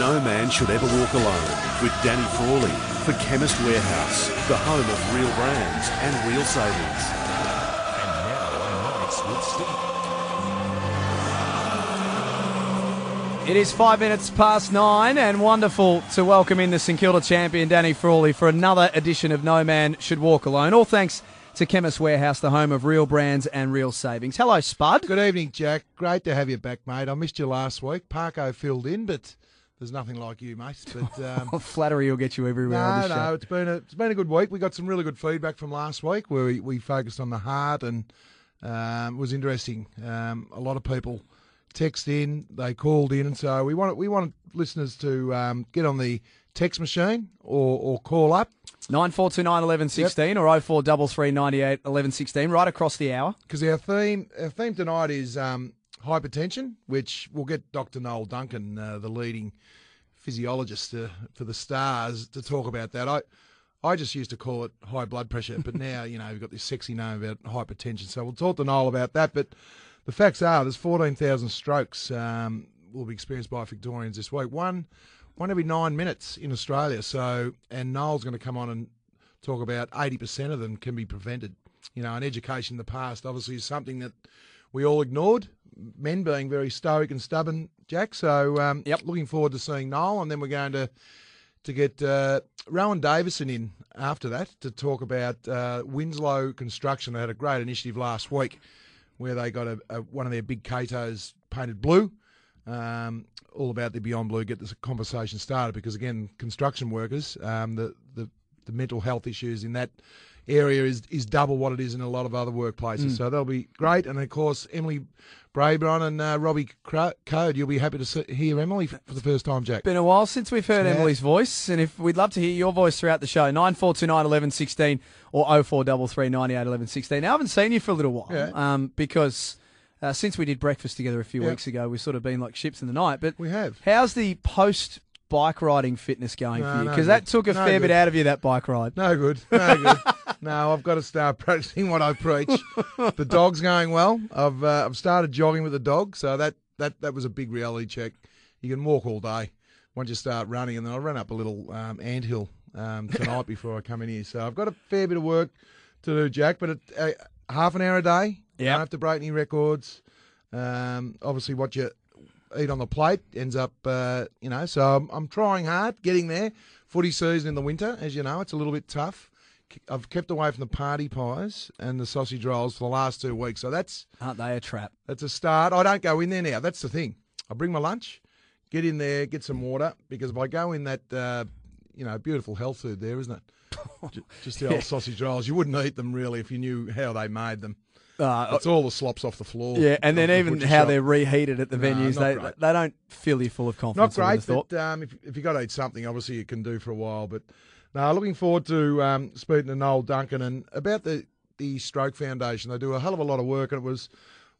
No man should ever walk alone with Danny Frawley for Chemist Warehouse, the home of real brands and real savings. And now, Nights with Steve. It is five minutes past nine, and wonderful to welcome in the St Kilda champion Danny Frawley for another edition of No Man Should Walk Alone. All thanks to Chemist Warehouse, the home of real brands and real savings. Hello, Spud. Good evening, Jack. Great to have you back, mate. I missed you last week. Parko filled in, but there's nothing like you, mate. But um, Flattery will get you everywhere. no, no, show. it's been a it's been a good week. We got some really good feedback from last week where we, we focused on the heart and um, it was interesting. Um, a lot of people text in, they called in, and so we want we want listeners to um, get on the text machine or, or call up Nine four two nine eleven sixteen or oh four double three ninety eight eleven sixteen. Right across the hour. because our theme our theme tonight is um, hypertension, which we'll get Dr. Noel Duncan, uh, the leading physiologist uh, for the Stars, to talk about that. I I just used to call it high blood pressure, but now you know we've got this sexy name about hypertension. So we'll talk to Noel about that. But the facts are there's 14,000 strokes um, will be experienced by Victorians this week. One one every nine minutes in Australia. So and Noel's going to come on and talk about 80% of them can be prevented. You know, and education in the past obviously is something that we all ignored, men being very stoic and stubborn, Jack. So, um, Yep. looking forward to seeing Noel, and then we're going to to get uh, Rohan Davidson in after that to talk about uh, Winslow Construction. They had a great initiative last week where they got a, a, one of their big Catos painted blue. Um, all about the Beyond Blue. Get this conversation started because again, construction workers, um, the, the the mental health issues in that area is is double what it is in a lot of other workplaces. So that'll be great. And of course, Emily Brabon and uh, Robbie Coad. You'll be happy to see, hear Emily for the first time, Jack. Been a while since we've heard Yeah. Emily's voice, and if we'd love to hear your voice throughout the show, nine four two nine eleven sixteen or oh four double three ninety eight eleven sixteen. Now, I haven't seen you for a little while, Yeah. um, because uh, since we did breakfast together a few Yeah. weeks ago, we've sort of been like ships in the night. But We have. how's the post bike riding fitness going No, for you? no Because that took a No fair bit out of you that bike ride. No good. No good. no, I've got to start practicing what I preach. the dog's going well. I've uh, I've started jogging with the dog, so that, that that was a big reality check. You can walk all day once you start running, and then I ran up a little um, anthill um, tonight before I come in here. So I've got a fair bit of work to do, Jack. But it, uh, half an hour a day. Yep. Don't have to break any records. Um, obviously, what you eat on the plate ends up, uh, you know. So I'm, I'm trying hard, getting there. Footy season in the winter, as you know, it's a little bit tough. I've kept away from the party pies and the sausage rolls for the last two weeks, so that's Aren't they a trap? that's a start. I don't go in there now. That's the thing. I bring my lunch, get in there, get some water, because if I go in that, uh, you know, beautiful health food there, isn't it? Just the old sausage rolls. You wouldn't eat them really if you knew how they made them. Uh, It's all the slops off the floor. yeah, and then the even how shop. they're reheated at the No, venues, they great. they don't fill you full of confidence. Not great, but um, if, if you got to eat something, obviously you can do for a while. But no, looking forward to um, speaking to Noel Duncan and about the, the Stroke Foundation. They do a hell of a lot of work, and it was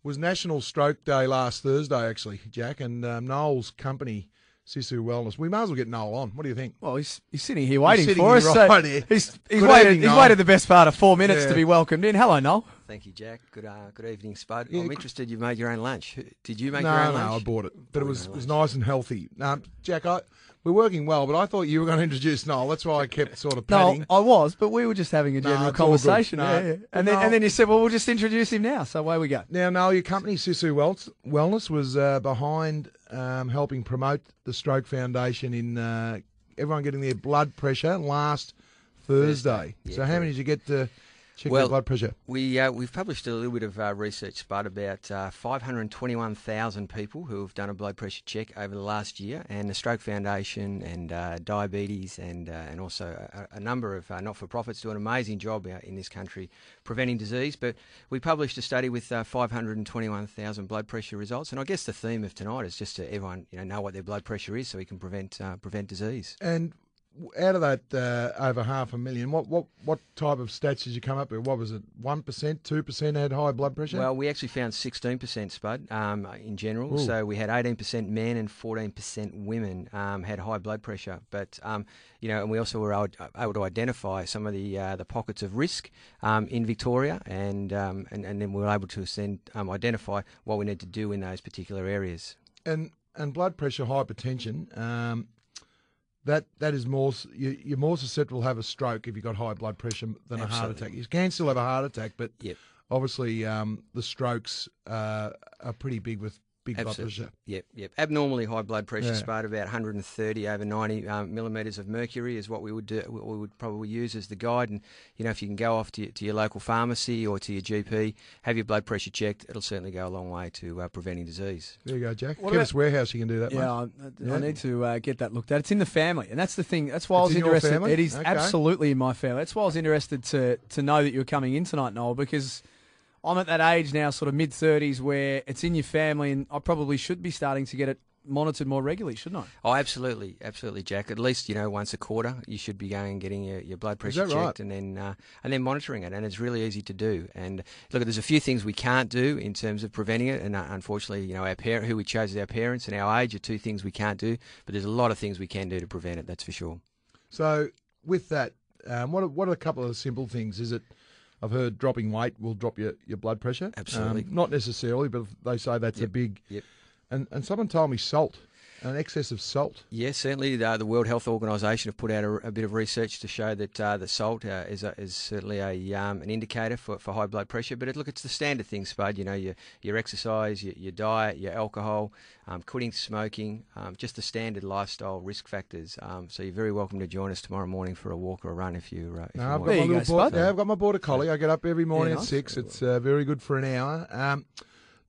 was National Stroke Day last Thursday, actually, Jack. And um, Noel's company, Sisu Wellness. We may as well get Noel on. What do you think? Well, he's, he's sitting here waiting sitting for here us. right so here. he's he's waited. evening, he's waited the best part of four minutes to be welcomed in. Hello, Noel. Thank you, Jack. Good, uh, good evening, Spud. Yeah, I'm interested. You've made your own lunch. Did you make no, your own no, lunch? I bought it, but it Bought was it was lunch. nice and healthy. Um, Jack, I, we're working well, but I thought you were going to introduce Noel. That's why I kept sort of No. I was, but we were just having a general good. conversation. No, yeah, yeah. And then no. and then you said, well, we'll just introduce him now. So away we go. Now, Noel, your company, Sisu Wellness, Wellness was uh, behind um, helping promote the Stroke Foundation in uh, everyone getting their blood pressure last Thursday. Yeah, so, how many did you get to check Well, blood pressure? We uh, we've published a little bit of uh, research, Spud, about uh, 521,000 people who have done a blood pressure check over the last year, and the Stroke Foundation and uh, diabetes, and uh, and also a, a number of uh, not-for-profits do an amazing job out in this country preventing disease. But we published a study with uh, 521,000 blood pressure results, and I guess the theme of tonight is just to everyone you know know what their blood pressure is, so we can prevent uh, prevent disease. And out of that uh, over half a million, what, what, what type of stats did you come up with? What was it? 1%, 2% had high blood pressure? Well, we actually found 16% Spud um, in general. Ooh. So we had 18% men and 14% women um, had high blood pressure. But um, you know, and we also were able, able to identify some of the uh, the pockets of risk um, in Victoria, and, um, and and then we were able to send um, identify what we need to do in those particular areas. and and blood pressure, hypertension. Um, that that is more you, you're more susceptible to have a stroke if you've got high blood pressure than a heart attack. You can still have a heart attack, but Yep. obviously um, the strokes uh, are pretty big with big blood Absolutely. pressure. Yep, yep. Abnormally high blood pressure, Yeah. Spud, about 130 over 90 um, millimeters of mercury is what we would do, what we would probably use as the guide. And you know, if you can go off to, your- to your local pharmacy or to your GP, have your blood pressure checked, it'll certainly go a long way to uh, preventing disease. There you go, Jack. What Chemist Warehouse, you can do that. Yeah, mate. I, I need to uh, get that looked at. It's in the family, and that's the thing. That's why I was in interested. family? It is Okay. absolutely in my family. That's why I was interested to to know that you were coming in tonight, Noel, because I'm at that age now, sort of mid thirties, where it's in your family, and I probably should be starting to get it monitored more regularly, shouldn't I? Oh, absolutely, absolutely, Jack. At least you know once a quarter, you should be going and getting your, your blood pressure that right? checked, and then uh, and then monitoring it. And it's really easy to do. And look, there's a few things we can't do in terms of preventing it. And uh, unfortunately, you know, our parent, who we chose as our parents, and our age are two things we can't do. But there's a lot of things we can do to prevent it. That's for sure. So with that, um, what are, what are a couple of simple things? Is it? I've heard dropping weight will drop your, your blood pressure. Absolutely. Um, not necessarily, but they say that's a big. Yep. And and someone told me salt, an excess of salt. Yes, certainly. The, the World Health Organisation have put out a, a bit of research to show that uh, the salt uh, is, a, is certainly a um, an indicator for, for high blood pressure. But it, look, it's the standard things, Spud. You know, your your exercise, your, your diet, your alcohol, um, quitting smoking, um, just the standard lifestyle risk factors. Um, so you're very welcome to join us tomorrow morning for a walk or a run if you. Uh, if No, I've want. got There my you go, little Spud. yeah, I've got my border collie. I get up every morning nice. at six. It's uh, very good for an hour.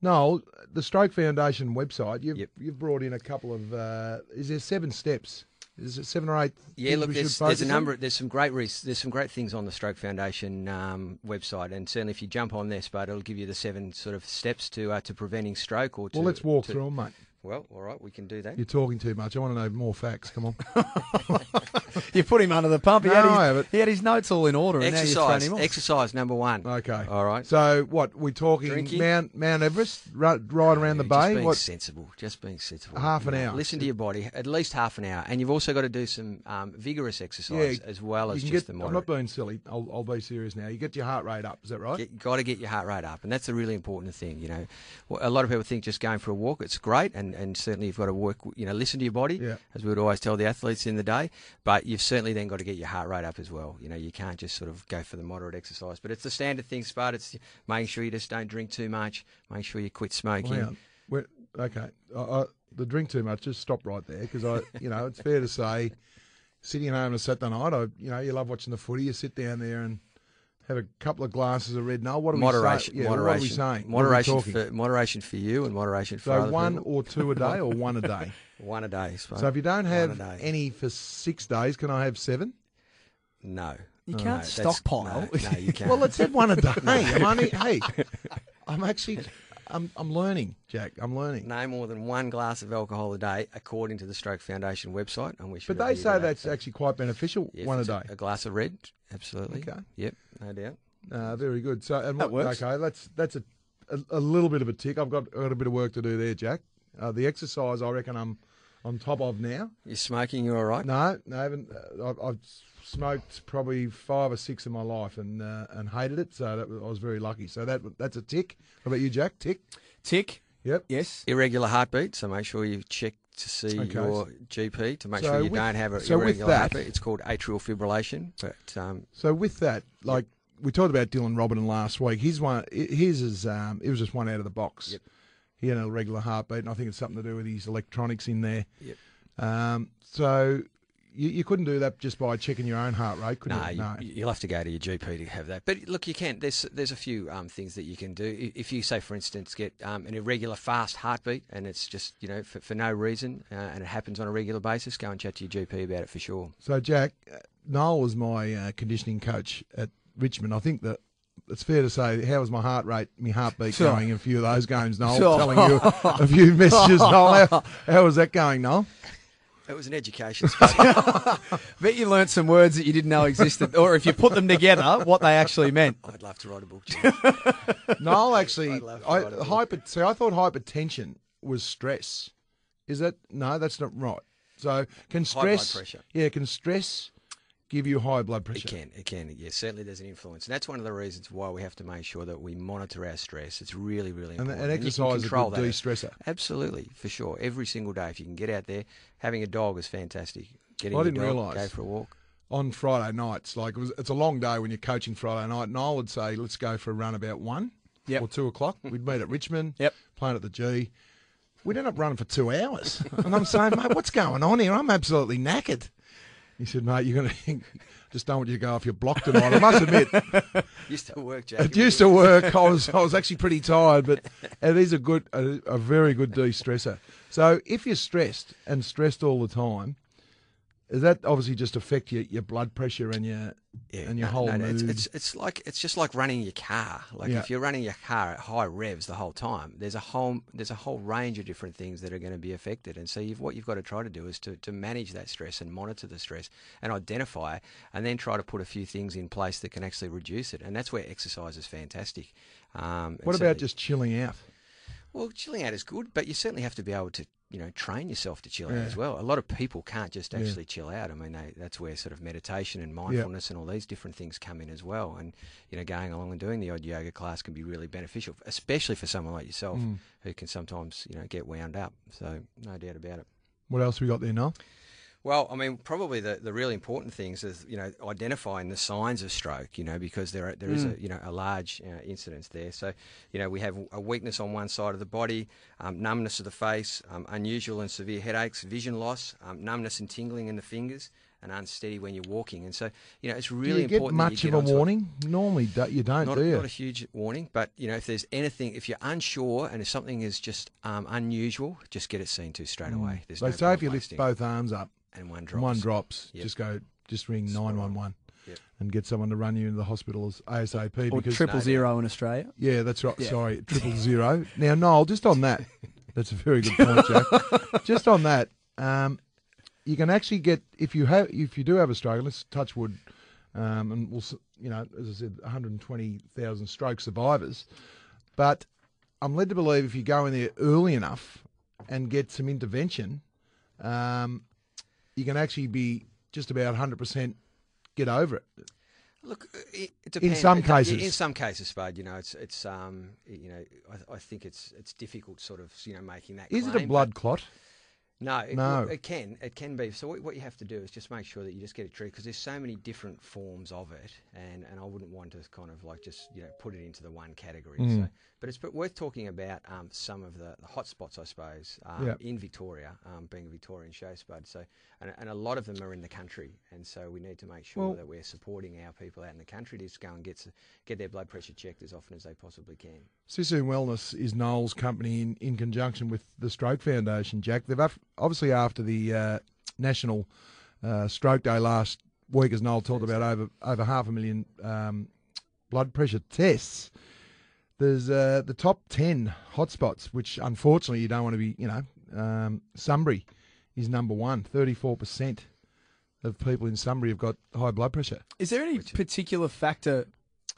Um, no, the Stroke Foundation website. You've Yep. you've brought in a couple of. Uh, is there seven steps? Is it seven or eight? Yeah, look, there's, there's a on? number. There's some great res- there's some great things on the Stroke Foundation um, website, and certainly if you jump on there, Spud, it'll give you the seven sort of steps to uh, to preventing stroke or to. Well, let's walk to- through them, mate. Well, all right, we can do that. You're talking too much. I want to know more facts. Come on. You put him under the pump. He, No, had, his, he had his notes all in order, and now you're Exercise, him off. exercise number one. Okay. All right. So what? We're talking Drinking? Mount Mount Everest, right, right around the Just bay. being What? sensible, just being sensible. Half an You know, hour. Listen to your body, at least half an hour, and you've also got to do some um, vigorous exercise as well as just get, the I'm not being silly. I'll, I'll be serious now. You get your heart rate up. Is that right? Get, got to get your heart rate up, and that's a really important thing. You know, a lot of people think just going for a walk it's great, and, and certainly you've got to work. You know, listen to your body, Yeah. as we would always tell the athletes in the day. But you've certainly then got to get your heart rate up as well. You know, you can't just sort of go for the moderate exercise. But it's the standard thing, Spud. It's making sure you just don't drink too much, Make sure you quit smoking. On. We're- okay. I, I, the drink too much. Just stop right there because I, you know, it's fair to say, sitting at home on a Saturday night, I, you know, you love watching the footy. You sit down there and have a couple of glasses of red. No, what are Moderation, we saying? Yeah, moderation, what are we saying? moderation are we for moderation for you, and moderation for So other one people. or two a day, or one a day. one a day. Spud. So if you don't have any for six days, can I have seven? no, You can't that's- stockpile. No, no, you can't. Well, let's have one a day. I'm only, hey, I'm actually, I'm, I'm learning, Jack. I'm learning. no more than one glass of alcohol a day, according to the Stroke Foundation website. And we should But they say that's actually quite beneficial. Yes, one a day. A glass of red, absolutely. Okay. Yep, no doubt. Uh, very good. So, and That what, works. okay, that's that's a, a a little bit of a tick. I've got I've got a bit of work to do there, Jack. Uh, the exercise, I reckon, I'm on top of now. You're smoking, you all right? No, no, I haven't. Uh, I've, I've smoked probably five or six in my life and uh, and hated it. So that was, I was very lucky. So that that's a tick. How about you, Jack? Tick. Tick. Yep. Yes. Irregular heartbeat, so make sure you check to see Okay. your GP to make So sure you with- don't have an so irregular that- heartbeat. It's called atrial fibrillation. But um, So with that, like we talked about Dylan Roberton last week, his one, his is um, it was just one out of the box. Yep. He had an irregular heartbeat, and I think it's something to do with his electronics in there. Yep. Um, so you, you couldn't do that just by checking your own heart rate, could no, you? you, you'll have to go to your GP to have that. But look, you can. There's there's a few um, things that you can do. If you say, for instance, get um, an irregular fast heartbeat, and it's just you know for, for no reason, uh, and it happens on a regular basis, go and chat to your GP about it for sure. So Jack, uh, Noel was my uh, conditioning coach at Richmond. I think that. It's fair to say, how was my heart rate, my heartbeat Sure. going in a few of those games, Noel? Sure. Telling you a few messages, Noel. How, how was that going, Noel? It was an education. space. Bet you learnt some words that you didn't know existed, or if you put them together, what they actually meant. I'd love to write a book. Jim. Noel actually, I'd love to I, write a book. hyper, see, I thought hypertension was stress. Is that no? That's not right. So can blood stress? pressure. Yeah, can stress give you high blood pressure. It can, it can. Yeah, certainly there's an influence, and that's one of the reasons why we have to make sure that we monitor our stress. It's really, really important. and can exercise is a control good that. de-stressor. Absolutely, for sure. Every single day, if you can get out there, having a dog is fantastic. Getting I didn't realise. go for a walk. on Friday nights. Like it was, it's a long day when you're coaching Friday night, and I would say let's go for a run about one Yep. or two o'clock. We'd meet at Richmond, Yep. playing at the G. We'd end up running for two hours, and I'm saying, mate, what's going on here? I'm absolutely knackered. He said, mate, you're going to just don't want you to go off your block tonight. I must admit, Used to work, Jack. it used to work. I was I was actually pretty tired, but it is a good, a, a very good de-stressor. So if you're stressed and stressed all the time, does that obviously just affect your, your blood pressure and your Yeah, and your no, whole no, no, mood? It's, it's it's like it's just like running your car. Like Yeah. if you're running your car at high revs the whole time, there's a whole there's a whole range of different things that are going to be affected. And so you've, what you've got to try to do is to, to manage that stress and monitor the stress and identify, and then try to put a few things in place that can actually reduce it. And that's where exercise is fantastic. Um, What about certainly- just chilling out? Well, chilling out is good, but you certainly have to be able to, you know, train yourself to chill out as well. A lot of people can't just Yeah. actually chill out. I mean, they, that's where sort of meditation and mindfulness and all these different things come in as well. And you know, going along and doing the odd yoga class can be really beneficial, especially for someone like yourself Mm. who can sometimes, you know, get wound up. So no doubt about it. What else we got there, Noel? Well, I mean, probably the, the really important things is you know identifying the signs of stroke. You know, because there are, there is a you know a large uh, incidence there. So, you know, we have a weakness on one side of the body, um, numbness of the face, um, unusual and severe headaches, vision loss, um, numbness and tingling in the fingers, and unsteady when you're walking. And so, you know, it's really do you get important. that much you of a onto it. warning? Normally, you don't, Not, do you? not a huge warning, but you know, if there's anything, if you're unsure and if something is just um, unusual, just get it seen to straight away. There's so no say if you lift both arms up, and one drops. one drops, Yep. just go, just ring Spot on. 911 and get someone to run you into the hospital as ASAP. Or because triple No, zero in Australia. Yeah, that's right. Yeah. Sorry, triple zero. Now, Noel, just on that, that's a very good point, Jack. just on that, um, you can actually get if you have if you do have a stroke. Let's touch wood, um, and we'll you know as I said, 120,000 stroke survivors. But I'm led to believe if you go in there early enough and get some intervention, um, you can actually be just about 100% get over it. Look, it, depends. some It- cases. in some cases, Spud, you know, it's it's um, you know, I, I think it's it's difficult, sort of, you know, making that. Is it a claim, blood clot? No, it, No. it can. It can be. So what, what you have to do is just make sure that you just get it treated because there's so many different forms of it, and, and I wouldn't want to kind of like just you know put it into the one category. Mm. So, but it's but worth talking about um, some of the, the hot spots, I suppose, um, Yeah. in Victoria, um, being a Victorian show spud. So and, and a lot of them are in the country, and so we need to make sure Well- that we're supporting our people out in the country to just go and get get their blood pressure checked as often as they possibly can. Sisu Wellness is Noel's company in, in conjunction with the Stroke Foundation, Jack. They've af- obviously after the uh, National uh, Stroke Day last week, as Noel talked about, over over half a million um, blood pressure tests. There's uh, the top ten hotspots, which unfortunately you don't want to be. You know, um, Sunbury is number one. Thirty-four percent of people in Sunbury have got high blood pressure. Is there any particular factor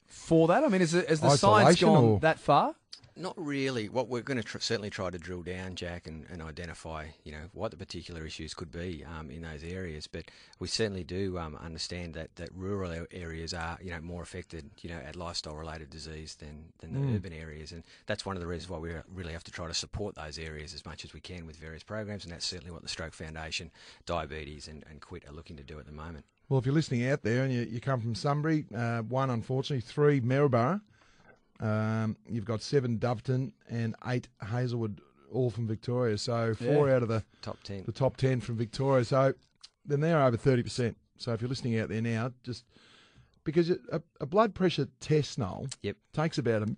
for that? I mean, is it, has the science gone or- that far? Not really. What we're going to tr- certainly try to drill down, Jack, and, and identify, you know, what the particular issues could be um, in those areas. But we certainly do um, understand that, that rural areas are, you know, more affected, you know, at lifestyle-related disease than, than the Mm. urban areas, and that's one of the reasons why we really have to try to support those areas as much as we can with various programs, and that's certainly what the Stroke Foundation, Diabetes, and, and Quit are looking to do at the moment. Well, if you're listening out there and you, you come from Sunbury, uh, one unfortunately, three Maryborough, um, you've got seven Doveton and eight Hazelwood, all from Victoria. So four out of the, Top ten. the top ten from Victoria. So then they're over thirty percent. So if you're listening out there now, just because it, a, a blood pressure test, Noel, Yep. takes about a,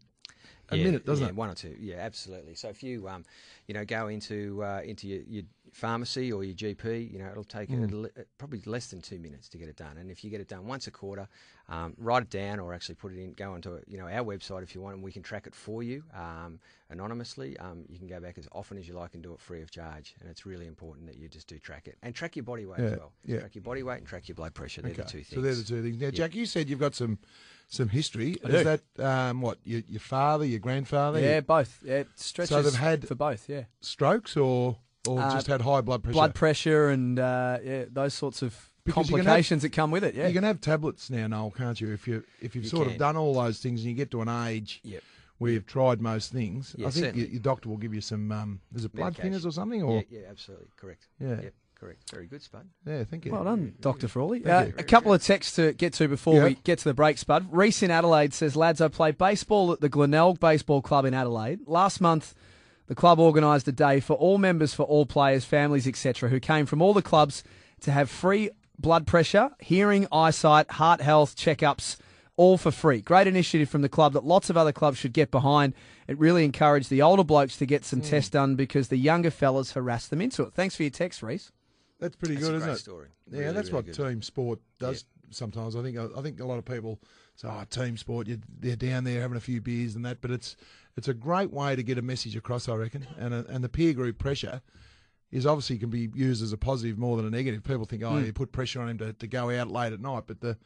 a yeah, minute, doesn't yeah, it? One or two. Yeah, absolutely. So if you, um, you know, go into uh, into your, your pharmacy or your GP, you know, it'll take Mm. it'll, uh, probably less than two minutes to get it done. And if you get it done once a quarter, um, write it down or actually put it in. Go onto you know our website if you want, and we can track it for you um, anonymously. Um, you can go back as often as you like and do it free of charge. And it's really important that you just do track it and track your body weight Yeah, as well. yeah. Track your body weight and track your blood pressure. They're the two things. So they're the two things. Now, Jack, you said you've got some some history. I Is do. that um, what your, your father, your grandfather, Yeah, your both. Yeah, it stretches they've had- for both. Yeah, strokes, or or Uh, just had high blood pressure? blood pressure and uh, yeah, those sorts of Because you can have- complications that come with it. Yeah. You can have tablets now, Noel, can't you? If you if you've You sort can. of done all those things and you get to an age Yep. where you've tried most things, Yeah, I think your, certainly. your doctor will give you some. Um, is it blood Medication. thinners or something? Yeah, Or yeah, absolutely correct. Yeah. Yep, correct. Very good, Spud. yeah, thank you. Well done, Dr. Frawley. Thank Uh, you. a couple of texts to get to before Yeah. we get to the break, Spud. Reese in Adelaide says, Lads, I play baseball at the Glenelg Baseball Club in Adelaide. Last month, the club organised a day for all members, for all players, families, etc., who came from all the clubs to have free blood pressure, hearing, eyesight, heart health checkups, all for free. Great initiative from the club that lots of other clubs should get behind. It really encouraged the older blokes to get some hmm. tests done because the younger fellas harassed them into it. Thanks for your text, Reese. That's pretty That's good, a isn't it? story. Yeah, Really, that's really what good. team sport does sometimes. I think I think a lot of people say, "Oh, team sport, they're down there having a few beers and that," but it's it's a great way to get a message across, I reckon. And a, and the peer group pressure is obviously can be used as a positive more than a negative. People think, "Oh, you put pressure on him to, to go out late at night," but the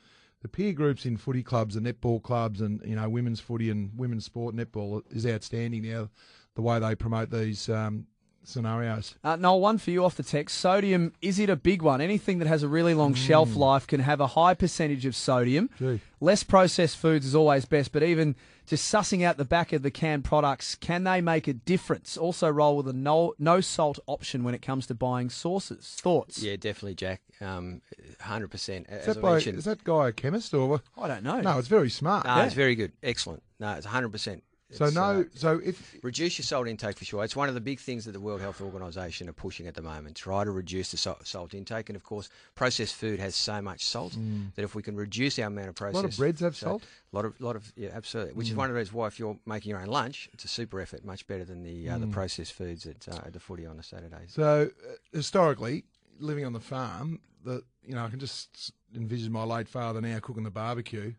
the peer groups in footy clubs and netball clubs and you know women's footy and women's sport netball is outstanding now. The way they promote these um, scenarios. Uh, Noel, one for you off the text. Sodium, is it a big one? Anything that has a really long shelf life can have a high percentage of sodium. Gee. Less processed foods is always best, but even just sussing out the back of the canned products, can they make a difference? Also, roll with a no, no salt option when it comes to buying sauces. Thoughts? Yeah, definitely, Jack. Um, 100%. Is that, I by, is that guy a chemist or? I don't know. No, it's very smart. no, Yeah. it's very good. Excellent. No, it's 100%. So It's, no, uh, so if Reduce your salt intake for sure. It's one of the big things that the World Health Organization are pushing at the moment. Try to reduce the salt, salt intake, and of course, processed food has so much salt that if we can reduce our amount of Mm. a processed, lot of breads have so- salt. Mm. A lot of, lot of, yeah, absolutely. Which is one of the reasons why if you're making your own lunch, it's a super effort, much better than the uh, the processed foods at, uh, at the footy on a Saturday. Mm. So uh, historically, living on the farm, the you know I can just envision my late father now cooking the barbecue.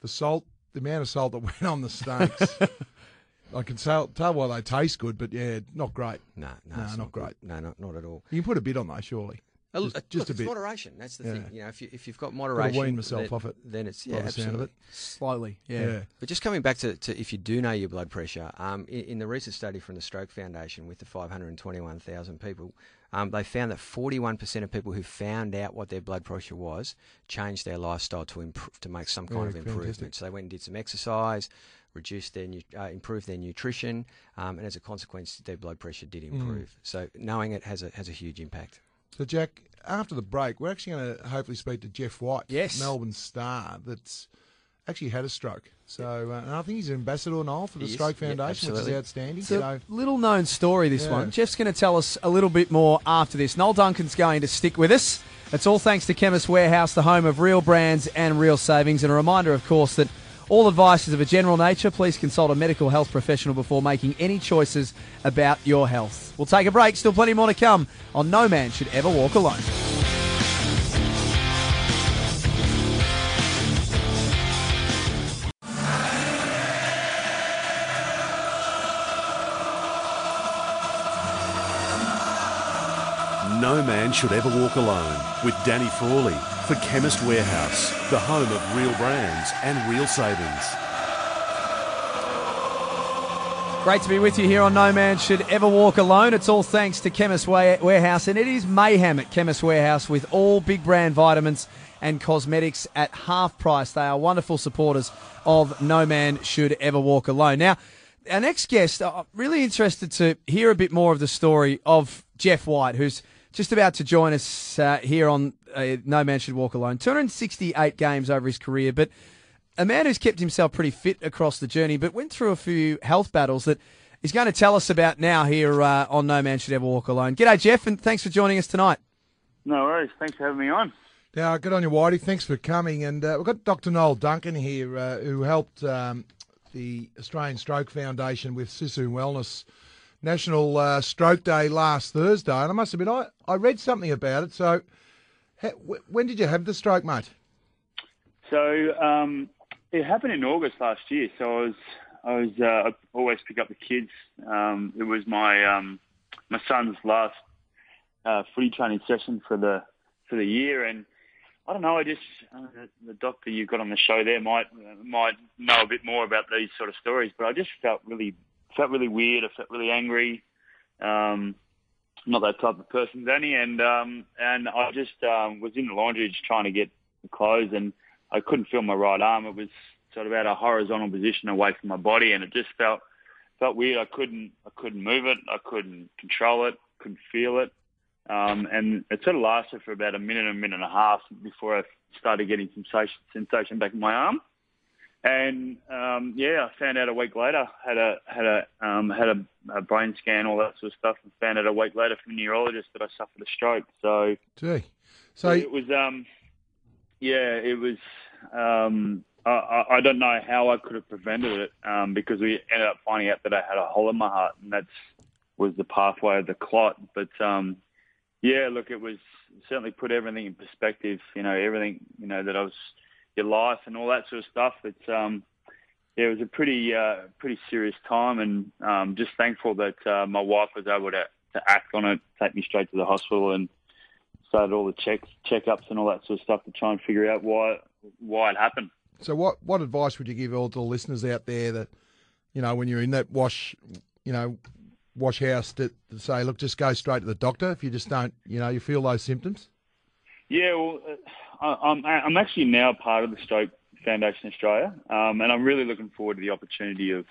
The salt, the amount of salt that went on the steaks, I can tell, tell why they taste good, but yeah, not great. No, no, No, it's not good. great. No, not, not at all. You can put a bit on though, surely. Uh, Just- look, just a it's bit. moderation. That's the Yeah. thing. You know, if you if you've got moderation, wean myself then, off it, Then it's by yeah, the sound of absolutely. it. Slowly, yeah. Yeah. But just coming back to, to if you do know your blood pressure, um, in, in the recent study from the Stroke Foundation with the 521,000 people, um, they found that 41% of people who found out what their blood pressure was changed their lifestyle to improve, to make some kind Yeah, of improvement. fantastic. So they went and did some exercise, reduced their uh, improved their nutrition, um, and as a consequence, their blood pressure did Mm. improve. So knowing it has a has a huge impact. So Jack, after the break, we're actually going to hopefully speak to Jeff White, Yes. Melbourne star, that's actually had a stroke. So uh, and I think he's an ambassador now for the He is. Stroke Yeah, Foundation, which is outstanding. It's You a little known story, this Yeah. one. Jeff's going to tell us a little bit more after this. Noel Duncan's going to stick with us. It's all thanks to Chemist Warehouse, the home of real brands and real savings. And a reminder, of course, that all advice is of a general nature. Please consult a medical health professional before making any choices about your health. We'll take a break. Still plenty more to come on No Man Should Ever Walk Alone. No man should ever walk alone with Danny Frawley for Chemist Warehouse, the home of real brands and real savings. Great to be with you here on No Man Should Ever Walk Alone. It's all thanks to Chemist Warehouse, and it is mayhem at Chemist Warehouse with all big brand vitamins and cosmetics at half price. They are wonderful supporters of No Man Should Ever Walk Alone. Now, our next guest, I'm really interested to hear a bit more of the story of Jeff White, who's just about to join us uh, here on uh, No Man Should Walk Alone. 268 games over his career, but a man who's kept himself pretty fit across the journey, but went through a few health battles that he's going to tell us about now here uh, on No Man Should Ever Walk Alone. G'day, Jeff, and thanks for joining us tonight. No worries. Thanks for having me on. Now, good on you, Whitey. Thanks for coming. And uh, we've got Dr. Noel Duncan here, uh, who helped um, the Australian Stroke Foundation with Sisu Wellness National uh, Stroke Day last Thursday. And I must admit, I, I read something about it. So, ha- wh- when did you have the stroke, mate? So um, it happened in August last year. So I was I was uh, I always pick up the kids. Um, it was my um, my son's last uh, footy training session for the for the year, and I don't know. I just uh, the doctor you got on the show there might might know a bit more about these sort of stories, but I just felt really felt really weird. I felt really angry. Um, not that type of person, Danny. And um, and I just um, was in the laundry just trying to get the clothes, and I couldn't feel my right arm. It was sort of at a horizontal position away from my body, and it just felt felt weird. I couldn't I couldn't move it. I couldn't control it. Couldn't feel it. Um, and it sort of lasted for about a minute, a minute and a half before I started getting sensation, sensation back in my arm. And um, yeah, I found out a week later. Had a had a um, had a, a, brain scan, all that sort of stuff, and found out a week later from a neurologist that I suffered a stroke. So, gee, so it was um, yeah, it was. Um, I, I don't know how I could have prevented it um, because we ended up finding out that I had a hole in my heart, and that's was the pathway of the clot. But um, yeah, look, it was certainly put everything in perspective. You know, everything you know that I was your life and all that sort of stuff. It's um, yeah, it was a pretty uh, pretty serious time, and um, just thankful that uh, my wife was able to, to act on it, take me straight to the hospital, and started all the checks, checkups, and all that sort of stuff to try and figure out why why it happened. So, what what advice would you give all the listeners out there that you know when you're in that wash, you know, wash house to, to say, look, just go straight to the doctor if you just don't, you know, you feel those symptoms? Yeah, well. I'm, I'm actually now part of the Stroke Foundation Australia, um, and I'm really looking forward to the opportunity of,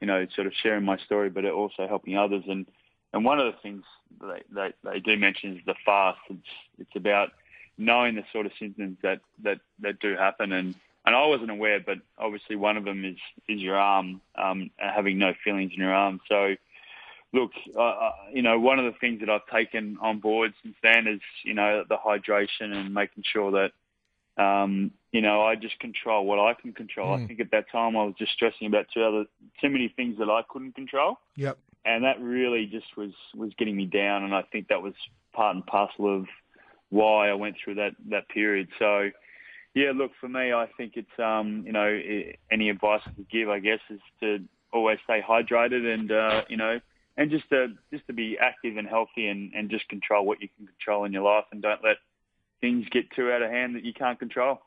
you know, sort of sharing my story, but also helping others. And and one of the things they, they, they do mention is the fast. It's it's about knowing the sort of symptoms that, that, that do happen. And, and I wasn't aware, but obviously one of them is, is your arm, um, having no feelings in your arm. So look, uh, you know, one of the things that I've taken on board since then is, you know, the hydration and making sure that, um, you know, I just control what I can control. Mm. I think at that time I was just stressing about two other, too many things that I couldn't control. Yep. And that really just was was getting me down, and I think that was part and parcel of why I went through that that period. So, yeah, look for me, I think it's um, you know, any advice I could give, I guess, is to always stay hydrated and uh, you know and just to just to be active and healthy and, and just control what you can control in your life and don't let things get too out of hand that you can't control.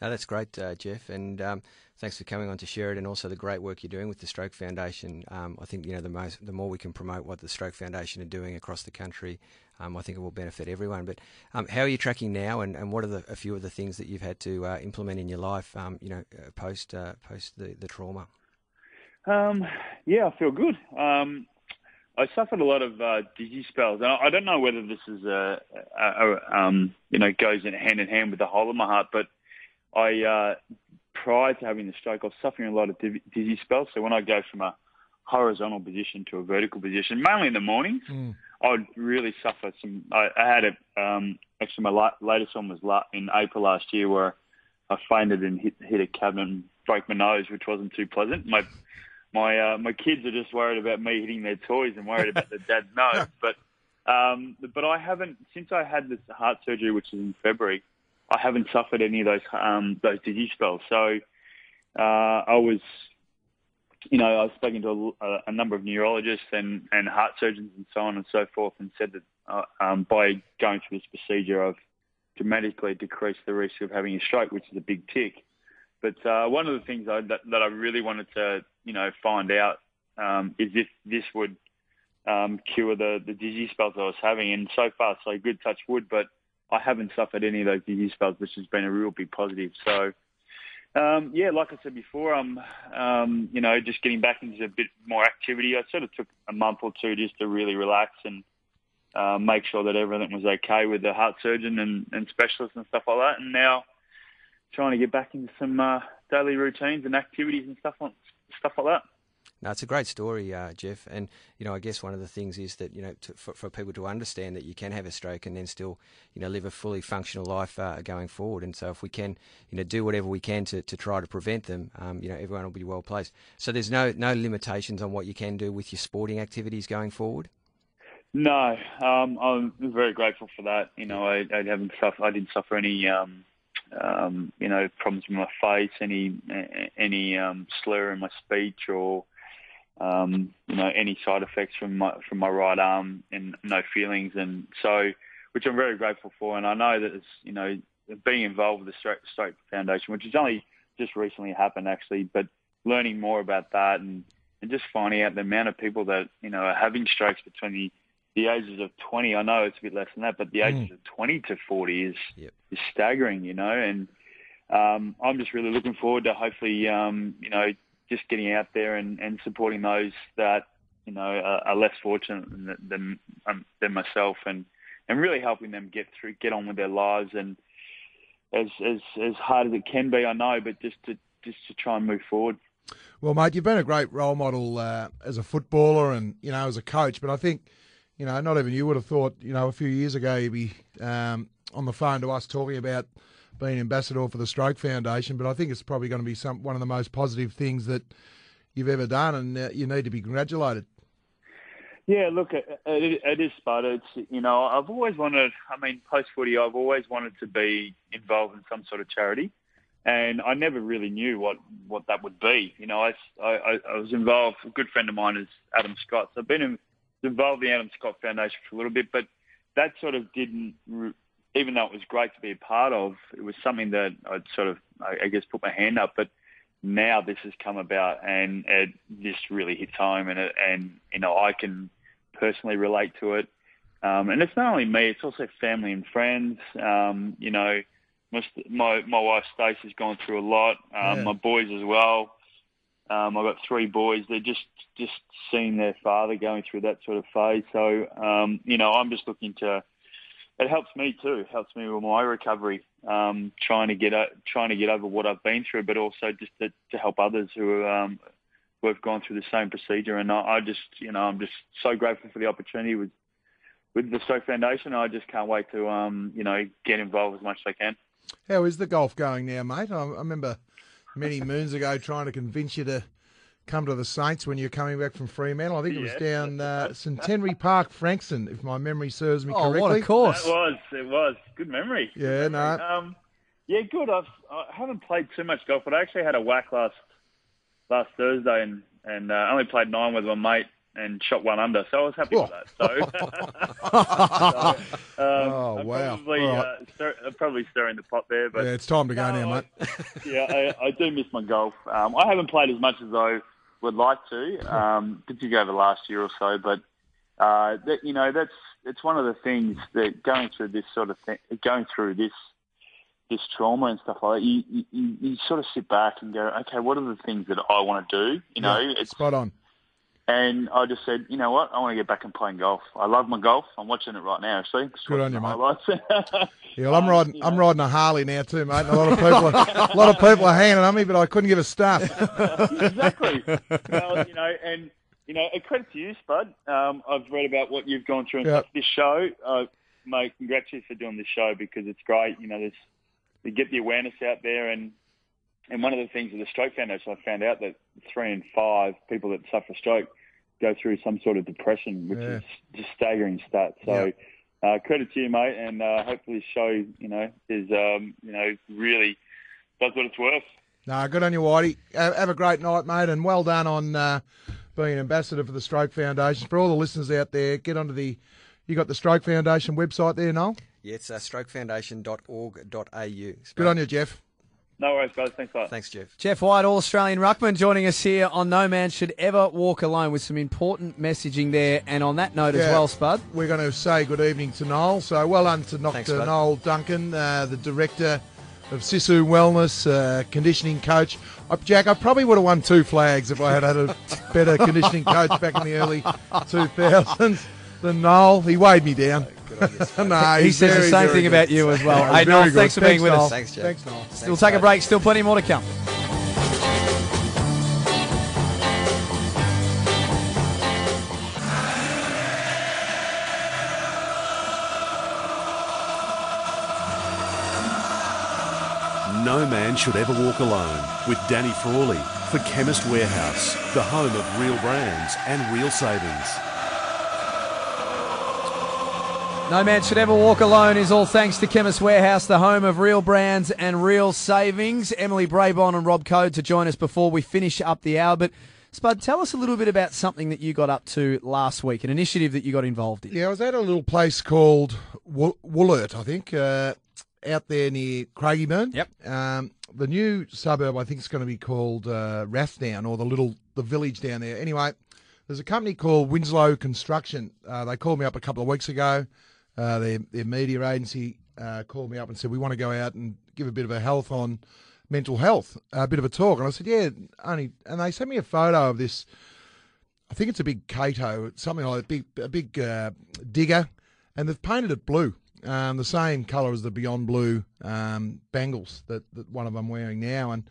No, that's great, uh, Jeff, and um, thanks for coming on to share it, and also the great work you're doing with the Stroke Foundation. Um, I think you know the most, the more we can promote what the Stroke Foundation are doing across the country, um, I think it will benefit everyone. But um, how are you tracking now, and, and what are the, a few of the things that you've had to uh, implement in your life, um, you know, uh, post uh, post the, the trauma? Um, yeah, I feel good. Um, I suffered a lot of uh, dizzy spells, and I don't know whether this is a, a, a um, you know goes in hand in hand with the hole in my heart, but I uh, prior to having the stroke, I was suffering a lot of dizzy spells. So when I go from a horizontal position to a vertical position, mainly in the mornings, mm. I would really suffer some. I, I had a um, actually my la- latest one was la- in April last year where I fainted and hit, hit a cabinet and broke my nose, which wasn't too pleasant. My my uh, my kids are just worried about me hitting their toys and worried about their dad's nose. But um, but I haven't since I had this heart surgery, which is in February. I haven't suffered any of those um, those disease spells. So uh, I was, you know, I was speaking to a, a, number of neurologists and, and heart surgeons and so on and so forth, and said that uh, um, by going through this procedure, I've dramatically decreased the risk of having a stroke, which is a big tick. But uh, one of the things I, that, that I really wanted to, you know, find out um, is if this would um, cure the, the dizzy spells I was having. And so far, so good, touch wood, but I haven't suffered any of those dizzy spells, which has been a real big positive. So, um, yeah, like I said before, I'm, um, you know, just getting back into a bit more activity. I sort of took a month or two just to really relax and uh, make sure that everything was okay with the heart surgeon and, and specialists and stuff like that. And now trying to get back into some uh, daily routines and activities and stuff like stuff like that. No, it's a great story, uh, Jeff. And you know, I guess one of the things is that you know, to, for, for, people to understand that you can have a stroke and then still, you know, live a fully functional life uh, going forward. And so, if we can, you know, do whatever we can to, to try to prevent them, um, you know, everyone will be well placed. So, there's no no limitations on what you can do with your sporting activities going forward. No, um, I'm very grateful for that. You know, I, I haven't suffered. I didn't suffer any um, um, you know, problems with my face, any any um, slur in my speech, or um, you know, any side effects from my from my right arm, and no feelings, and so, which I'm very grateful for. And I know that it's you know, being involved with the Stroke, Foundation, which has only just recently happened actually, but learning more about that and and just finding out the amount of people that you know are having strokes between the the ages of 20. I know it's a bit less than that, but the ages of 20 to 40 is Yep. is staggering. You know, and um, I'm just really looking forward to hopefully um, you know just getting out there and, and supporting those that you know are, are less fortunate than than, um, than myself, and and really helping them get through, get on with their lives, and as as as hard as it can be, I know, but just to just to try and move forward. Well, mate, you've been a great role model uh, as a footballer and you know as a coach. But I think you know not even you would have thought you know a few years ago you'd be um, on the phone to us talking about being ambassador for the Stroke Foundation. But I think it's probably going to be some one of the most positive things that you've ever done, and uh, you need to be congratulated. Yeah, look, it, it, is Spud. It's you know, I've always wanted. I mean, post footy, I've always wanted to be involved in some sort of charity, and I never really knew what what that would be. You know, I I, I was involved. A good friend of mine is Adam Scott. So I've been in, involved the Adam Scott Foundation for a little bit, but that sort of didn't. Even though it was great to be a part of, it was something that I'd sort of, I, guess, put my hand up. But now this has come about, and it just really hits home, and it, and you know, I can personally relate to it. Um, and it's not only me; it's also family and friends. Um, you know, my my, my wife Stacey's gone through a lot. Um, Yeah. My boys as well. Um, I've got three boys. They're just just seeing their father going through that sort of phase. So um, you know, I'm just looking to. It helps me too. It helps me with my recovery. Um, trying to get o- trying to get over what I've been through, but also just to, to help others who um, who have gone through the same procedure. And I, I just, you know, I'm just so grateful for the opportunity with with the Stroke Foundation. I just can't wait to, um, you know, get involved as much as I can. How is the golf going now, mate? I, I remember many moons ago trying to convince you to come to the Saints when you're coming back from Fremantle. I think it was Yeah. down uh, Centenary Park, Frankston, if my memory serves me Oh, correctly. what a course. It was, it was good memory. Yeah, Good no. memory. Um, yeah, good. I've, I haven't played too much golf, but I actually had a whack last last Thursday, and and uh, I only played nine with my mate and shot one under, so I was happy with that. So, so, um, Oh, I'm wow. Probably, right. uh, stir, I'm probably stirring the pot there, but Yeah, it's time to go No, now, I- mate. yeah, I, I do miss my golf. Um, I haven't played as much as I would like to, um, particularly over the last year or so. But uh, that, you know, that's it's one of the things that going through this sort of thing, going through this this trauma and stuff like that, you, you, you you sort of sit back and go, okay, what are the things that I want to do? You know, Yeah, it's spot on. And I just said, you know what, I want to get back and playing golf. I love my golf. I'm watching it right now, actually. Just Good on you, mate. Yeah, well, I'm Um, riding. you I'm riding a Harley now too, mate. And a lot of people, a lot of people are hanging on me, but I couldn't give a stuff. exactly. well, you know, and you know, a credit to you, Spud. Um, I've read about what you've gone through Yep. This show, uh, mate, congrats you for doing this show because it's great. You know, there's to get the awareness out there, and and one of the things with the Stroke Foundation, I found out that three in five people that suffer stroke go through some sort of depression, which Yeah. is just staggering stat. So. Uh, credit to you, mate, and uh, hopefully show, you know, is um, you know really does what it's worth. No, good on you, Whitey. Have, have a great night, mate, and well done on uh, being ambassador for the Stroke Foundation. For all the listeners out there, get onto the. You got the Stroke Foundation website there, Noel. Yeah, it's uh, strokefoundation.org.au. Good on you, Jeff. No worries, guys. Thanks a lot. Thanks, Jeff. Jeff White, All Australian Ruckman, joining us here on No Man Should Ever Walk Alone with some important messaging there. And on that note as well, Spud. We're going to say good evening to Noel. So well done to Dr. Thanks. Noel Duncan, uh, the director of Sisu Wellness, uh, conditioning coach. Uh, Jack, I probably would have won two flags if I had had a better conditioning coach back in the early 2000s than Noel. He weighed me down. no, He he's says the same thing good. about you as well. Hey, Noel, thanks for being with Noel. us. Thanks, Jeff. Thanks, Noel. We'll take a break. Still plenty more to come. No man should ever walk alone with Danny Frawley for Chemist Warehouse, the home of real brands and real savings. No man should ever walk alone is all thanks to Chemist Warehouse, the home of real brands and real savings. Emily Brabon and Rob Coad to join us before we finish up the hour. But Spud, tell us a little bit about something that you got up to last week, an initiative that you got involved in. Yeah, I was at a little place called Wool- Woollert, I think, uh, out there near Craigieburn. Yep. Um, the new suburb, I think, is going to be called uh, Rathdown, or the little the village down there. Anyway, There's a company called Winslow Construction. Uh, they called me up a couple of weeks ago. Uh, their, their media agency uh, called me up and said, We want to go out and give a bit of a health on mental health, a bit of a talk. And I said, Yeah, only. And they sent me a photo of this. I think it's a big Kato, something like a big, a big uh, digger, and they've painted it blue, um, the same colour as the Beyond Blue um, bangles that, that one of them wearing now. And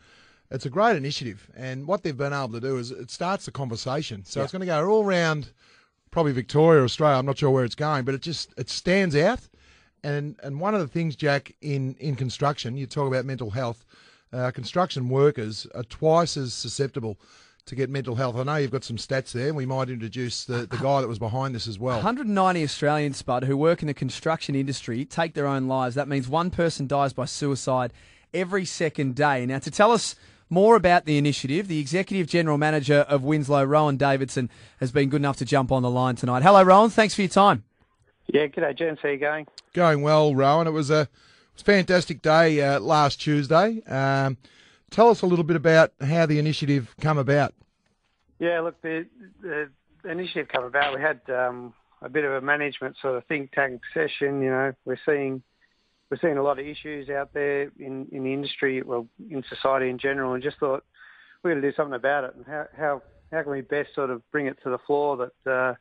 it's a great initiative. And what they've been able to do is it starts the conversation. So it's going to go all around, probably Victoria, Australia. I'm not sure where it's going, but it just it stands out. And and one of the things, Jack, in in construction, you talk about mental health. Uh, construction workers are twice as susceptible to get mental health. I know you've got some stats there, we might introduce the, the guy that was behind this as well. 190 Australians, Spud, who work in the construction industry take their own lives. That means one person dies by suicide every second day. Now, to tell us more about the initiative, the Executive General Manager of Winslow, Rohan Davidson, has been good enough to jump on the line tonight. Hello, Rohan. Thanks for your time. Yeah, good day, gents. How are you going? Going well, Rohan. It was a, it was a fantastic day uh, last Tuesday. Um, tell us a little bit about how the initiative come about. Yeah, look, the, the initiative come about. We had um, a bit of a management sort of think tank session. You know, we're seeing we're seeing a lot of issues out there in, in the industry, well, in society in general, and just thought we're going to do something about it. And how how how can we best sort of bring it to the floor that uh,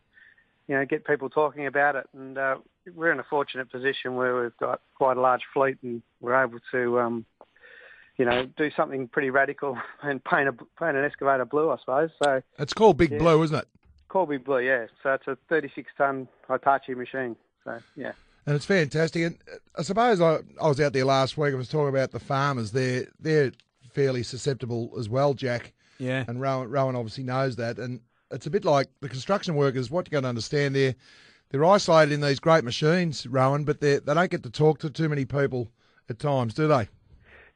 you know get people talking about it? And uh, we're in a fortunate position where we've got quite a large fleet, and we're able to. Um, you know, do something pretty radical and paint a paint an excavator blue, I suppose. So It's called Big Yeah. Blue, isn't it? Called Big Blue, yeah. So it's a 36 ton Hitachi machine. So yeah. And it's fantastic. And uh, I suppose I, I was out there last week. I was talking about the farmers. They're they're fairly susceptible as well, Jack. Yeah. And Rohan, Rohan obviously knows that. And it's a bit like the construction workers. What you got to understand, they're they're isolated in these great machines, Rohan, but they they don't get to talk to too many people at times, do they?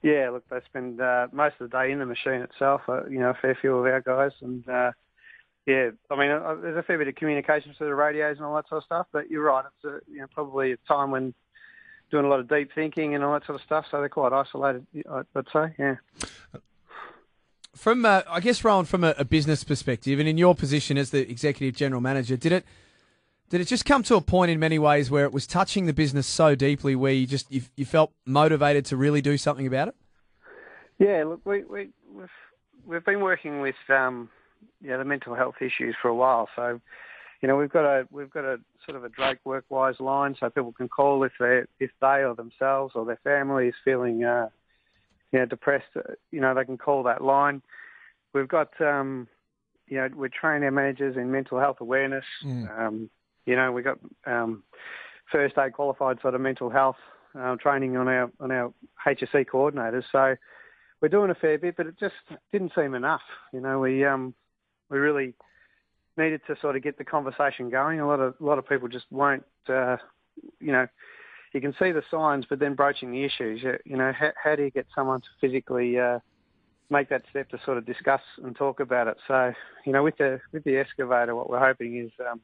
Yeah, look, they spend uh, most of the day in the machine itself. Uh, you know, a fair few of our guys, and uh, yeah, I mean, uh, there's a fair bit of communication through the radios and all that sort of stuff. But you're right, it's a, you know probably a time when doing a lot of deep thinking and all that sort of stuff. So they're quite isolated, I'd say. Yeah. From, uh, I guess, Rohan, from a, a business perspective, and in your position as the Executive General Manager, did it did it just come to a point in many ways where it was touching the business so deeply where you just you, you felt motivated to really do something about it? Yeah, look, we, we, we've we've been working with um, yeah the mental health issues for a while. So, you know, we've got a we've got a sort of a Drake Workwise line, so people can call if they if they or themselves or their family is feeling uh, you know depressed. uh, You know, they can call that line. We've got um, you know we train our managers in mental health awareness. Um, you know, we've got um, first aid qualified sort of mental health uh, training on our on our HSE coordinators. So we're doing a fair bit, but it just didn't seem enough. You know, we um, we really needed to sort of get the conversation going. A lot of a lot of people just won't. Uh, you know, you can see the signs, but then broaching the issues. You, know, how, how do you get someone to physically uh, make that step to sort of discuss and talk about it? So, you know, with the with the excavator, what we're hoping is um,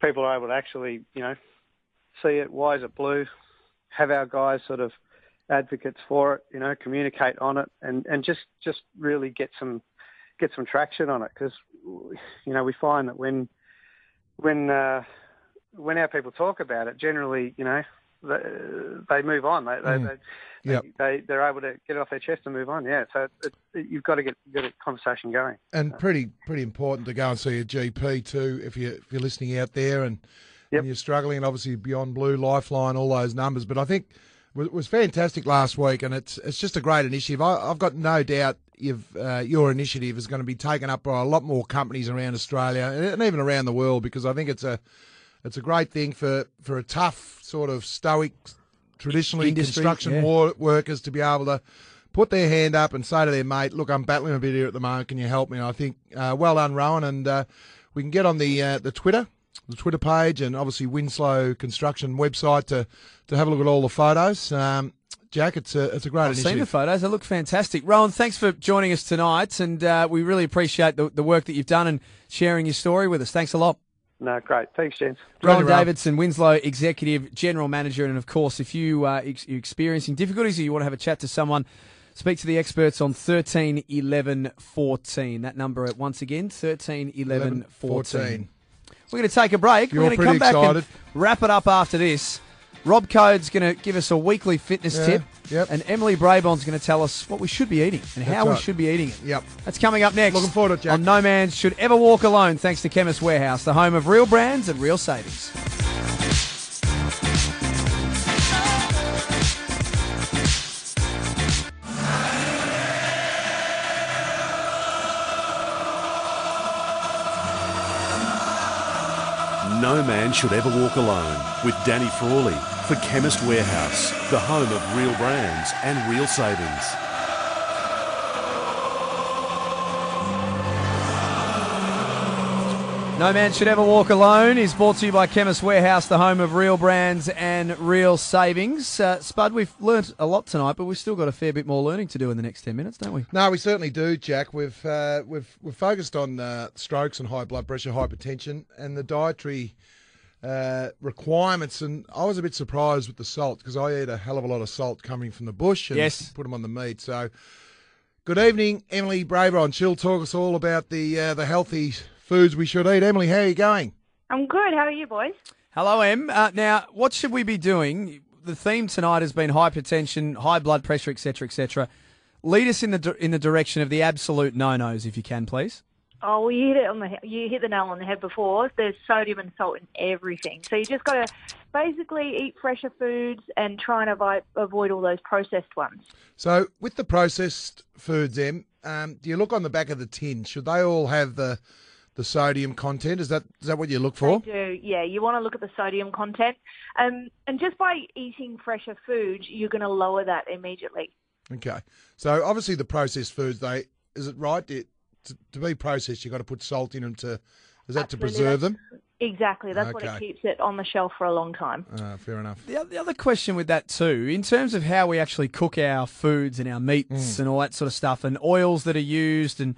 people are able to actually, you know, see it. Why is it blue? Have our guys sort of advocates for it, you know, communicate on it, and and just just really get some get some traction on it because you know we find that when when uh, when our people talk about it, generally, you know, they, they move on. They they, Mm. they, Yep. they they're able to get it off their chest and move on. Yeah, so it, it, you've got to get get a conversation going. And pretty pretty important to go and see a GP too if you if you're listening out there and, Yep. and you're struggling. And obviously Beyond Blue, Lifeline, all those numbers. But I think it was, was fantastic last week, and it's it's just a great initiative. I, I've got no doubt you've uh, your initiative is going to be taken up by a lot more companies around Australia and, even around the world because I think it's a it's a great thing for, for a tough sort of stoic, traditionally Industry, construction yeah. war, workers to be able to put their hand up and say to their mate, "Look, I'm battling a bit here at the moment. Can you help me?" And I think, uh, well done, Rohan, and uh, we can get on the uh, the Twitter, the Twitter page, and obviously Winslow Construction website to to have a look at all the photos. Um, Jack, it's a it's a great I've seen the photos; they look fantastic. Rohan, thanks for joining us tonight, and uh, we really appreciate the, the work that you've done and sharing your story with us. Thanks a lot. No, great. Thanks, gents. Rohan Rohan. Davidson, Winslow Executive General Manager, and of course, if you uh, ex- you're experiencing difficulties or you want to have a chat to someone Speak to the experts on 13 11 14. That number at once again 13 11 14. We're going to take a break. You're We're going to come pretty back and excited. wrap it up after this. Rob Coad's going to give us a weekly fitness Yeah, tip. yep. And Emily Brabon's going to tell us what we should be eating and how That's we should be eating it. Yep. That's coming up next. Looking forward to it, Jack. On No Man Should Ever Walk Alone, thanks to Chemist Warehouse, the home of real brands and real savings. No man should ever walk alone with Danny Frawley for Chemist Warehouse, the home of real brands and real savings. No Man Should Ever Walk Alone is brought to you by Chemist Warehouse, the home of real brands and real savings. Uh, Spud, we've learnt a lot tonight, but we've still got a fair bit more learning to do in the next 10 minutes, don't we? No, we certainly do, Jack. We've uh, we've we've focused on uh, strokes and high blood pressure, hypertension, and the dietary uh, requirements. And I was a bit surprised with the salt because I eat a hell of a lot of salt coming from the bush and Yes. put them on the meat. So, good evening, Emily Brabon. She'll talk us all about the uh, the healthy foods we should eat. Emily, how are you going? I'm good. How are you, boys? Hello, Em. Uh, now, what should we be doing? The theme tonight has been hypertension, high blood pressure, etc., etc. Lead us in the in the direction of the absolute no-nos, if you can, please. Oh, well, you hit it on the you hit the nail on the head before. There's sodium and salt in everything, so you just got to basically eat fresher foods and try and avoid avoid all those processed ones. So, with the processed foods, Em, um, do you look on the back of the tin? Should they all have the the sodium content? Is that is that what you look for? They do, yeah. You want to look at the sodium content, um, and just by eating fresher foods, you're going to lower that immediately. Okay. So obviously the processed foods, they is it right that to, to be processed, you've got to put salt in them to is that to preserve them? Exactly. That's what it keeps it on the shelf for a long time. Uh, fair enough. The, the other question with that too, in terms of how we actually cook our foods and our meats and all that sort of stuff, and oils that are used, and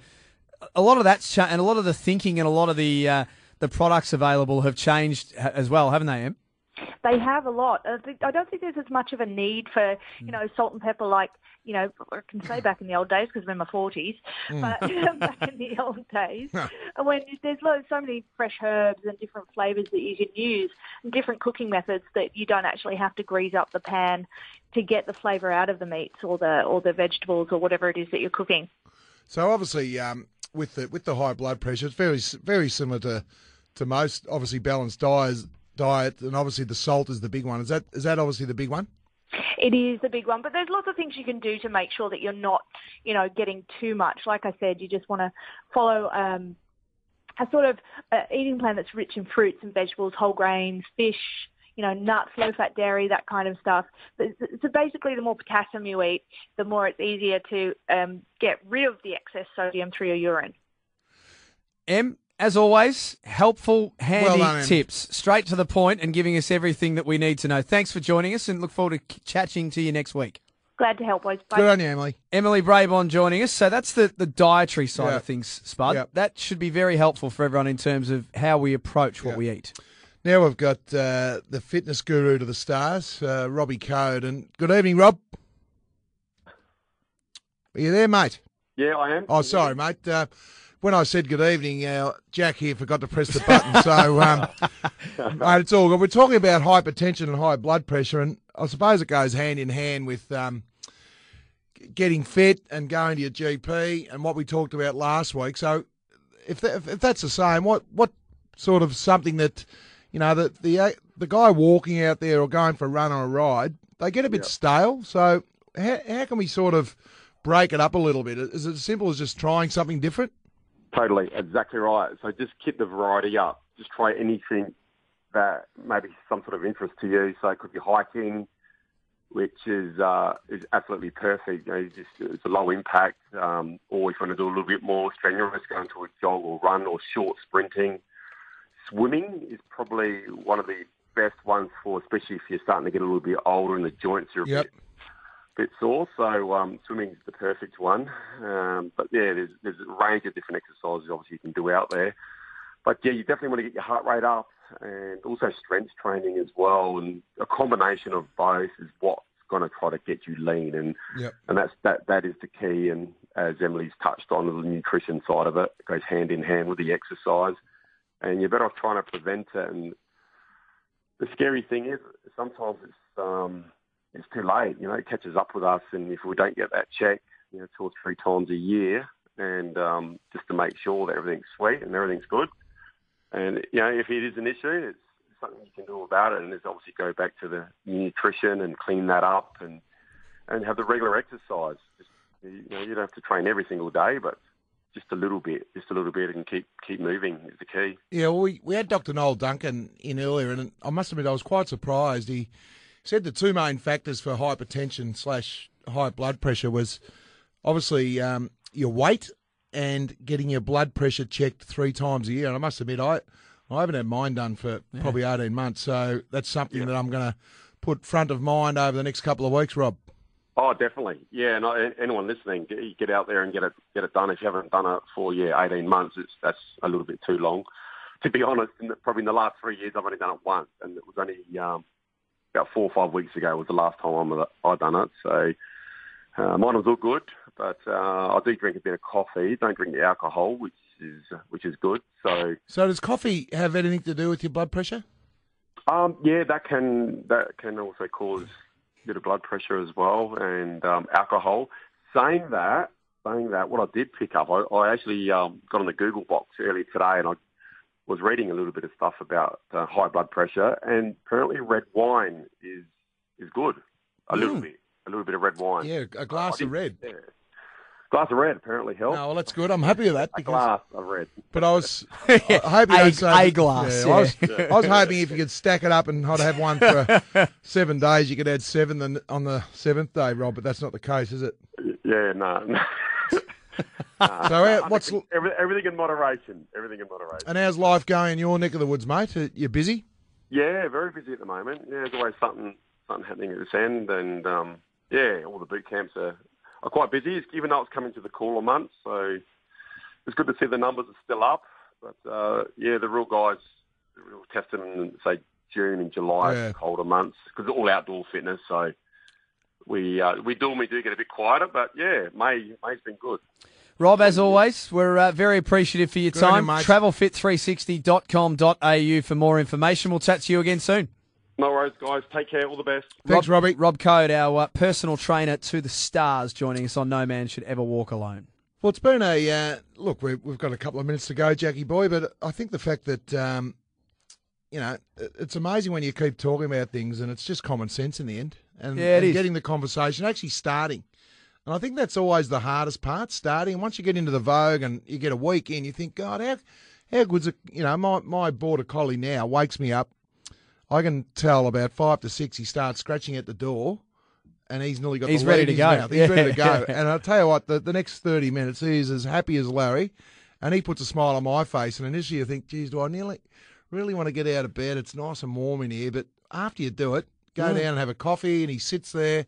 a lot of that's cha- and a lot of the thinking and a lot of the uh, the products available have changed as well, haven't they, Em? They have a lot. I, don't think there's as much of a need for, you know, salt and pepper like, you know, I can say back in the old days because I'm in my 40s, but back in the old days, when there's lo- so many fresh herbs and different flavours that you can use, and different cooking methods that you don't actually have to grease up the pan to get the flavour out of the meats or the or the vegetables or whatever it is that you're cooking. So obviously, um, with the with the high blood pressure, it's very very similar to to most obviously balanced diets diet, and obviously the salt is the big one. Is that is that obviously the big one? It is the big one, but there's lots of things you can do to make sure that you're not, you know, getting too much. Like I said, you just want to follow um, a sort of uh, eating plan that's rich in fruits and vegetables, whole grains, fish, you know, nuts, low-fat dairy, that kind of stuff. But, so basically, the more potassium you eat, the more it's easier to um, get rid of the excess sodium through your urine. Em, as always, helpful, handy Well done, tips, straight to the point, and giving us everything that we need to know. Thanks for joining us, and look forward to chatting to you next week. Glad to help, boys. Bye. Good on you, Emily. Emily Brabon joining us. So that's the, the dietary side Yeah. of things, Spud. Yeah. That should be very helpful for everyone in terms of how we approach what Yeah. we eat. Now we've got uh, the fitness guru to the stars, uh, Robbie Coad, and good evening, Rob. Are you there, mate? Yeah, I am. Oh, sorry, mate. Uh, when I said good evening, uh, Jack here forgot to press the button. so, um, mate, it's all good. We're talking about hypertension and high blood pressure, and I suppose it goes hand in hand with um, getting fit and going to your GP and what we talked about last week. So, if, that, if, if that's the same, what what sort of something that you know the the uh, the guy walking out there or going for a run or a ride, they get a bit stale. So, how, how can we sort of break it up a little bit? Is it as simple as just trying something different? Totally, exactly right. So just keep the variety up. Just try anything that maybe some sort of interest to you. So it could be hiking, which is uh, is absolutely perfect. You know, you just it's a low impact. Um, or if you want to do a little bit more strenuous, going to a jog or run or short sprinting. Swimming is probably one of the best ones for, especially if you're starting to get a little bit older and the joints are a Yep. bit bit sore. So um, swimming's the perfect one. Um, but yeah, there's there's a range of different exercises obviously you can do out there. But yeah, you definitely want to get your heart rate up and also strength training as well. And a combination of both is what's going to try to get you lean, and Yep. and that's that that is the key. And as Emily's touched on, the nutrition side of it goes hand in hand with the exercise, and you're better off trying to prevent it. And the scary thing is sometimes it's um, it's too late. You know, it catches up with us, and if we don't get that check, you know, two or three times a year, and um, just to make sure that everything's sweet and everything's good. And you know, if it is an issue, it's something you can do about it, and it's obviously go back to the nutrition and clean that up, and and have the regular exercise. Just, you know, you don't have to train every single day, but just a little bit, just a little bit, and keep keep moving is the key. Yeah, well, we, we had Dr. Noel Duncan in earlier, and I must admit I was quite surprised. He said the two main factors for hypertension slash high blood pressure was obviously um, your weight and getting your blood pressure checked three times a year. And I must admit, I I haven't had mine done for probably 18 months, so that's something that I'm going to put front of mind over the next couple of weeks, Rob. Oh, definitely. Yeah, and I- anyone listening, get, get out there and get it get it done. If you haven't done it for yeah, eighteen months, it's that's a little bit too long. To be honest, in the, probably in the last three years, I've only done it once, and it was only um, about four or five weeks ago was the last time I done it. So uh, mine was all good, but uh, I do drink a bit of coffee. Don't drink the alcohol, which is which is good. So So does coffee have anything to do with your blood pressure? um, yeah, that can that can also cause bit of blood pressure as well, and um, alcohol. Saying that, saying that, what I did pick up, I, I actually um, got on the Google box earlier today, and I was reading a little bit of stuff about uh, high blood pressure, and apparently red wine is is good. A little Mm. bit, a little bit of red wine. Yeah, a glass I of red. Yeah. Glass of red apparently helps. No, well, that's good. I'm happy with that a glass of red. But I was I hope A- don't say a glass, I, was. I was hoping if you could stack it up and I'd have one for seven days, you could add seven then on the seventh day, Rob. But that's not the case, is it? Yeah, no. no. So uh, what's Every, everything in moderation. Everything in moderation. and how's life going in your neck of the woods, mate? You're busy? Yeah, very busy at the moment. Yeah, there's always something something happening at this end, and um, yeah, all the boot camps are, are quite busy. Even though it's coming to the cooler months, so it's good to see the numbers are still up. But uh, yeah, the real guys, the real testing in say June and July, Yeah. colder months, because all outdoor fitness. So we uh, we normally do get a bit quieter, but yeah, May May's been good. Rob, as always, we're uh, very appreciative for your Good on you, time. mate. Travelfit360.com.au for more information. We'll chat to you again soon. No worries, guys. Take care. All the best. Thanks, Rob, Robbie. Rob Coad, our uh, personal trainer to the stars, joining us on No Man Should Ever Walk Alone. Well, it's been a uh, look. We've, we've got a couple of minutes to go, Jackie boy, but I think the fact that um, you know it's amazing when you keep talking about things and it's just common sense in the end, and, Yeah, it and is. getting the conversation actually starting. And I think that's always the hardest part, starting. And once you get into the vogue and you get a week in, you think, God, how how good's it? You know, my my border collie now wakes me up. I can tell about five to six. He starts scratching at the door, and he's nearly got He's the ready to go. mouth. He's ready to go. And I'll tell you what, the, the next 30 minutes, he's as happy as Larry, and he puts a smile on my face. And initially you think, geez, do I nearly really want to get out of bed? It's nice and warm in here. But after you do it, go Mm. down and have a coffee, and he sits there,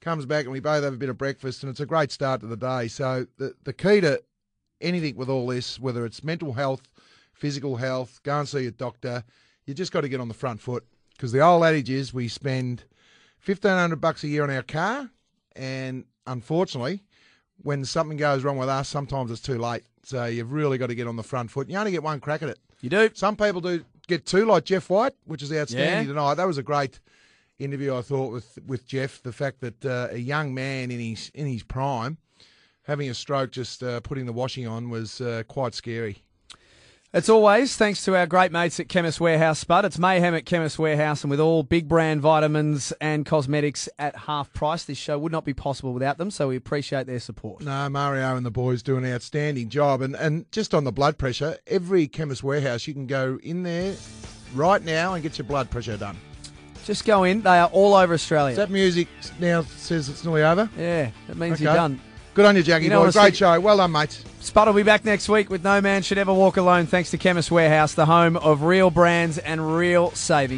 comes back, and we both have a bit of breakfast, and it's a great start to the day. So the, the key to anything with all this, whether it's mental health, physical health, go and see a doctor, you just got to get on the front foot. Because the old adage is we spend fifteen hundred bucks a year on our car, and unfortunately, when something goes wrong with us, sometimes it's too late. So you've really got to get on the front foot. You only get one crack at it. You do. Some people do get two, like Jeff White, which is outstanding Yeah. tonight. That was a great interview, I thought, with with Jeff. The fact that uh, a young man in his in his prime having a stroke, just uh, putting the washing on, was uh, quite scary. As always, thanks to our great mates at Chemist Warehouse Spud. It's mayhem at Chemist Warehouse, and with all big brand vitamins and cosmetics at half price, this show would not be possible without them. So we appreciate their support. No, Mario and the boys do an outstanding job. And, and just on the blood pressure, every chemist warehouse, you can go in there right now and get your blood pressure done. Just go in; they are all over Australia. That music now says it's nearly over. yeah, that means Okay. you're done. Good on you, Jackie You know boy. Great show. Well done, mate. Spud will be back next week with No Man Should Ever Walk Alone, thanks to Chemist Warehouse, the home of real brands and real savings.